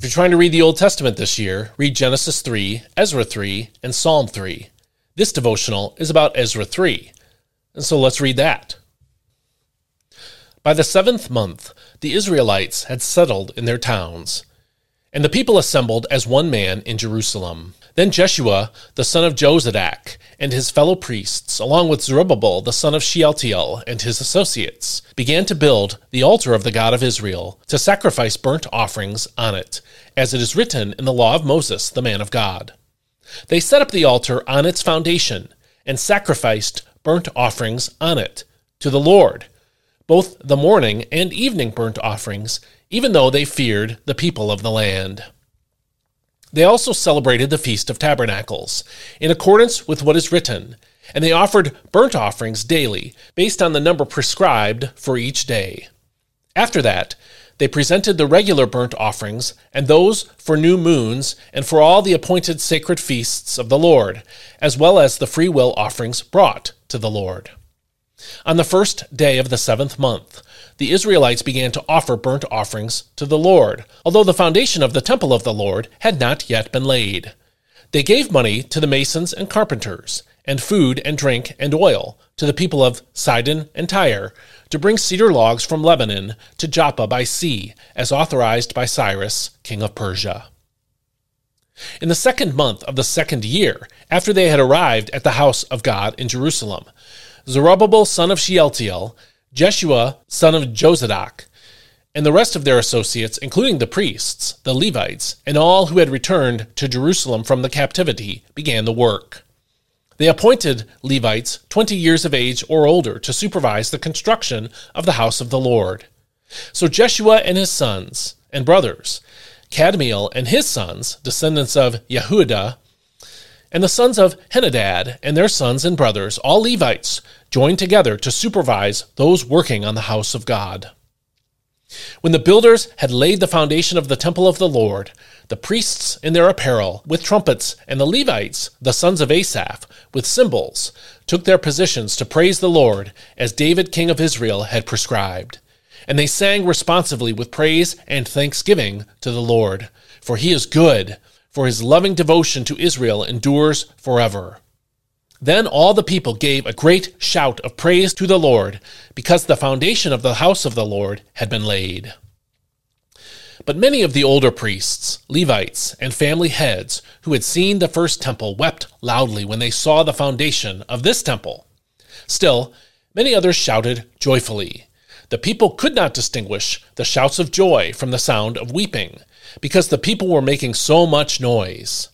If you're trying to read the Old Testament this year, read Genesis 3, Ezra 3, and Psalm 3. This devotional is about Ezra 3. And so let's read that. By the seventh month, the Israelites had settled in their towns, and the people assembled as one man in Jerusalem. Then Jeshua, the son of Jozadak, and his fellow priests, along with Zerubbabel, the son of Shealtiel, and his associates, began to build the altar of the God of Israel, to sacrifice burnt offerings on it, as it is written in the law of Moses, the man of God. They set up the altar on its foundation, and sacrificed burnt offerings on it, to the Lord, both the morning and evening burnt offerings, even though they feared the people of the land. They also celebrated the Feast of Tabernacles, in accordance with what is written, and they offered burnt offerings daily, based on the number prescribed for each day. After that, they presented the regular burnt offerings, and those for new moons, and for all the appointed sacred feasts of the Lord, as well as the free will offerings brought to the Lord. On the first day of the seventh month, the Israelites began to offer burnt offerings to the Lord, although the foundation of the temple of the Lord had not yet been laid. They gave money to the masons and carpenters, and food and drink and oil to the people of Sidon and Tyre, to bring cedar logs from Lebanon to Joppa by sea, as authorized by Cyrus, king of Persia. In the second month of the second year, after they had arrived at the house of God in Jerusalem, Zerubbabel son of Shealtiel, Jeshua son of Jozadak, and the rest of their associates, including the priests, the Levites, and all who had returned to Jerusalem from the captivity, began the work. They appointed Levites 20 years of age or older to supervise the construction of the house of the Lord. So Jeshua and his sons and brothers, Kadmiel and his sons, descendants of Jehoiada, and the sons of Henadad and their sons and brothers, all Levites, joined together to supervise those working on the house of God. When the builders had laid the foundation of the temple of the Lord, the priests in their apparel, with trumpets, and the Levites, the sons of Asaph, with cymbals, took their positions to praise the Lord, as David king of Israel had prescribed. And they sang responsively with praise and thanksgiving to the Lord, for he is good, for his loving devotion to Israel endures forever. Then all the people gave a great shout of praise to the Lord, because the foundation of the house of the Lord had been laid. But many of the older priests, Levites, and family heads who had seen the first temple wept loudly when they saw the foundation of this temple. Still, many others shouted joyfully. The people could not distinguish the shouts of joy from the sound of weeping, because the people were making so much noise,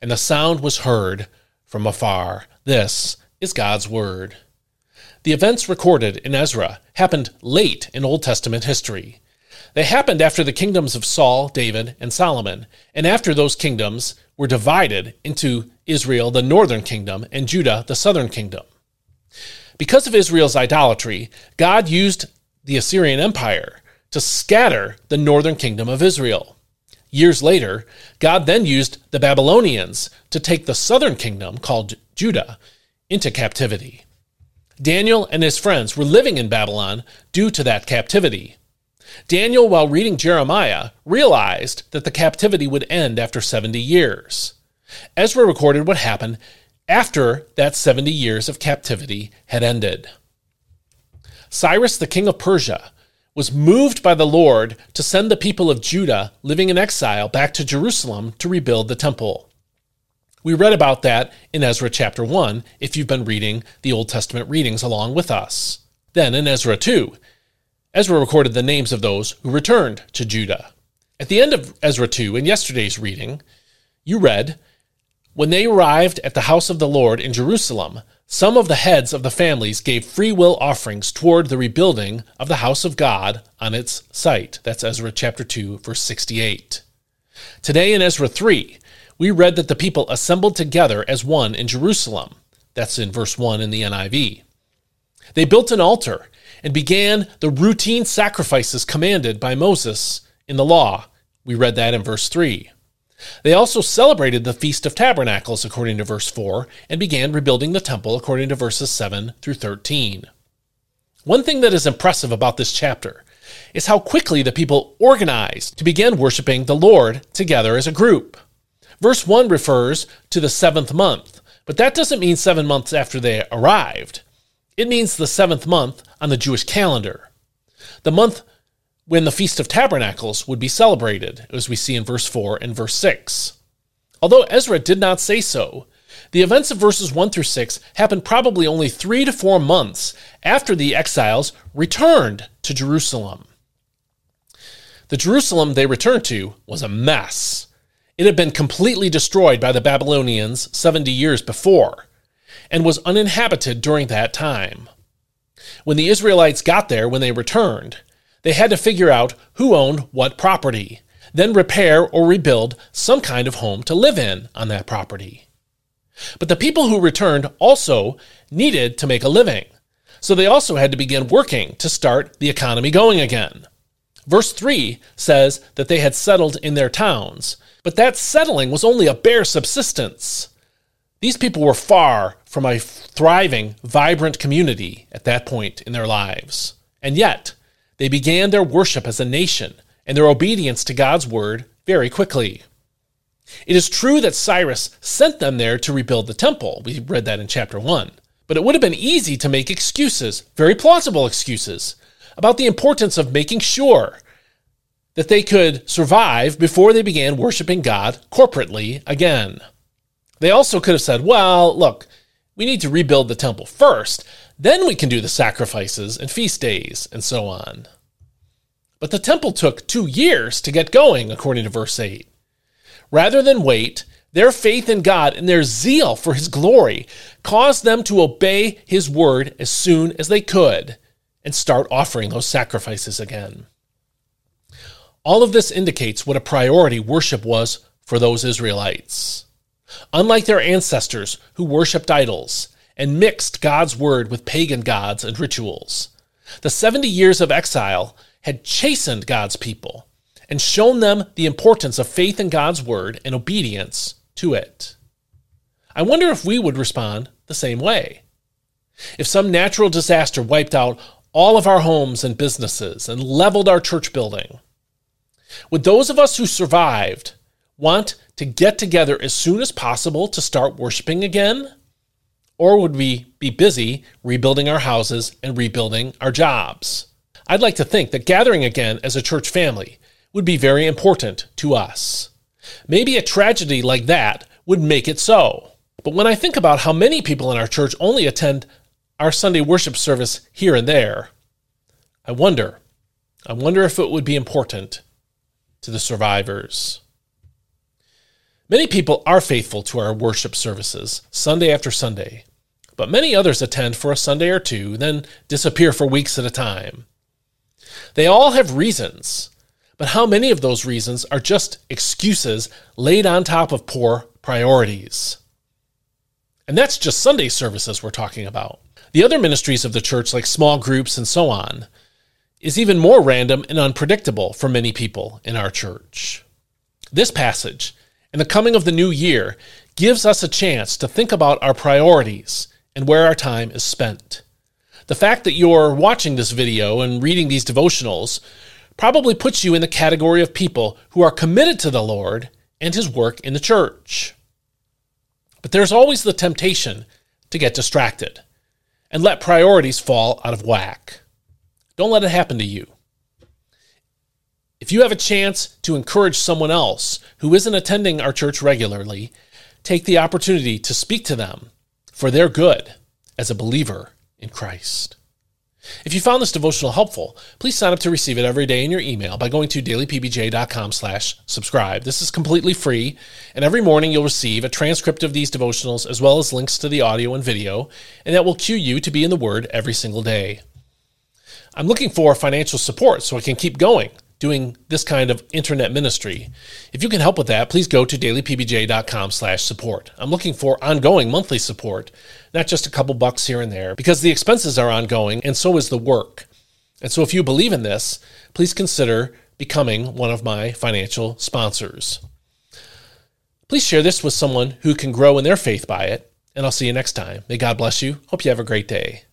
and the sound was heard from afar. This is God's Word. The events recorded in Ezra happened late in Old Testament history. They happened after the kingdoms of Saul, David, and Solomon, and after those kingdoms were divided into Israel, the northern kingdom, and Judah, the southern kingdom. Because of Israel's idolatry, God used the Assyrian Empire to scatter the northern kingdom of Israel. Years later, God then used the Babylonians to take the southern kingdom, called Judah, into captivity. Daniel and his friends were living in Babylon due to that captivity. Daniel, while reading Jeremiah, realized that the captivity would end after 70 years. Ezra recorded what happened after that 70 years of captivity had ended. Cyrus, the king of Persia, was moved by the Lord to send the people of Judah living in exile back to Jerusalem to rebuild the temple. We read about that in Ezra chapter 1 if you've been reading the Old Testament readings along with us. Then in Ezra 2, Ezra recorded the names of those who returned to Judah. At the end of Ezra 2, in yesterday's reading, you read, When they arrived at the house of the Lord in Jerusalem, some of the heads of the families gave free will offerings toward the rebuilding of the house of God on its site. That's Ezra chapter 2, verse 68. Today in Ezra 3, we read that the people assembled together as one in Jerusalem. That's in verse 1 in the NIV. They built an altar and began the routine sacrifices commanded by Moses in the law. We read that in verse 3. They also celebrated the Feast of Tabernacles according to verse 4 and began rebuilding the temple according to verses 7 through 13. One thing that is impressive about this chapter is how quickly the people organized to begin worshiping the Lord together as a group. Verse 1 refers to the seventh month, but that doesn't mean seven months after they arrived. It means the seventh month on the Jewish calendar. The month when the Feast of Tabernacles would be celebrated, as we see in verse 4 and verse 6. Although Ezra did not say so, the events of verses 1 through 6 happened probably only three to four months after the exiles returned to Jerusalem. The Jerusalem they returned to was a mess. It had been completely destroyed by the Babylonians 70 years before and was uninhabited during that time. When the Israelites got there when they returned, they had to figure out who owned what property, then repair or rebuild some kind of home to live in on that property. But the people who returned also needed to make a living, so they also had to begin working to start the economy going again. Verse 3 says that they had settled in their towns, but that settling was only a bare subsistence. These people were far from a thriving, vibrant community at that point in their lives. And yet, they began their worship as a nation and their obedience to God's word very quickly. It is true that Cyrus sent them there to rebuild the temple. We read that in chapter 1. But it would have been easy to make excuses, very plausible excuses, about the importance of making sure that they could survive before they began worshiping God corporately again. They also could have said, well, look, we need to rebuild the temple first, then we can do the sacrifices and feast days and so on. But the temple took two years to get going, according to verse 8. Rather than wait, their faith in God and their zeal for His glory caused them to obey His word as soon as they could and start offering those sacrifices again. All of this indicates what a priority worship was for those Israelites. Unlike their ancestors who worshiped idols and mixed God's word with pagan gods and rituals, the 70 years of exile had chastened God's people and shown them the importance of faith in God's word and obedience to it. I wonder if we would respond the same way. If some natural disaster wiped out all of our homes and businesses and leveled our church building, would those of us who survived want to get together as soon as possible to start worshiping again? Or would we be busy rebuilding our houses and rebuilding our jobs? I'd like to think that gathering again as a church family would be very important to us. Maybe a tragedy like that would make it so. But when I think about how many people in our church only attend our Sunday worship service here and there, I wonder, I wonder if it would be important to the survivors. Many people are faithful to our worship services, Sunday after Sunday, but many others attend for a Sunday or two, then disappear for weeks at a time. They all have reasons, but how many of those reasons are just excuses laid on top of poor priorities? And that's just Sunday services we're talking about. The other ministries of the church, like small groups and so on, is even more random and unpredictable for many people in our church. This passage and the coming of the new year gives us a chance to think about our priorities and where our time is spent. The fact that you're watching this video and reading these devotionals probably puts you in the category of people who are committed to the Lord and His work in the church. But there's always the temptation to get distracted and let priorities fall out of whack. Don't let it happen to you. If you have a chance to encourage someone else who isn't attending our church regularly, take the opportunity to speak to them for their good as a believer in Christ. If you found this devotional helpful, please sign up to receive it every day in your email by going to dailypbj.com slash subscribe. This is completely free, and every morning you'll receive a transcript of these devotionals as well as links to the audio and video, and that will cue you to be in the Word every single day. I'm looking for financial support so I can keep going doing this kind of internet ministry. If you can help with that, please go to dailypbj.com slash support. I'm looking for ongoing monthly support, not just a couple bucks here and there, because the expenses are ongoing and so is the work. And so if you believe in this, please consider becoming one of my financial sponsors. Please share this with someone who can grow in their faith by it, and I'll see you next time. May God bless you. Hope you have a great day.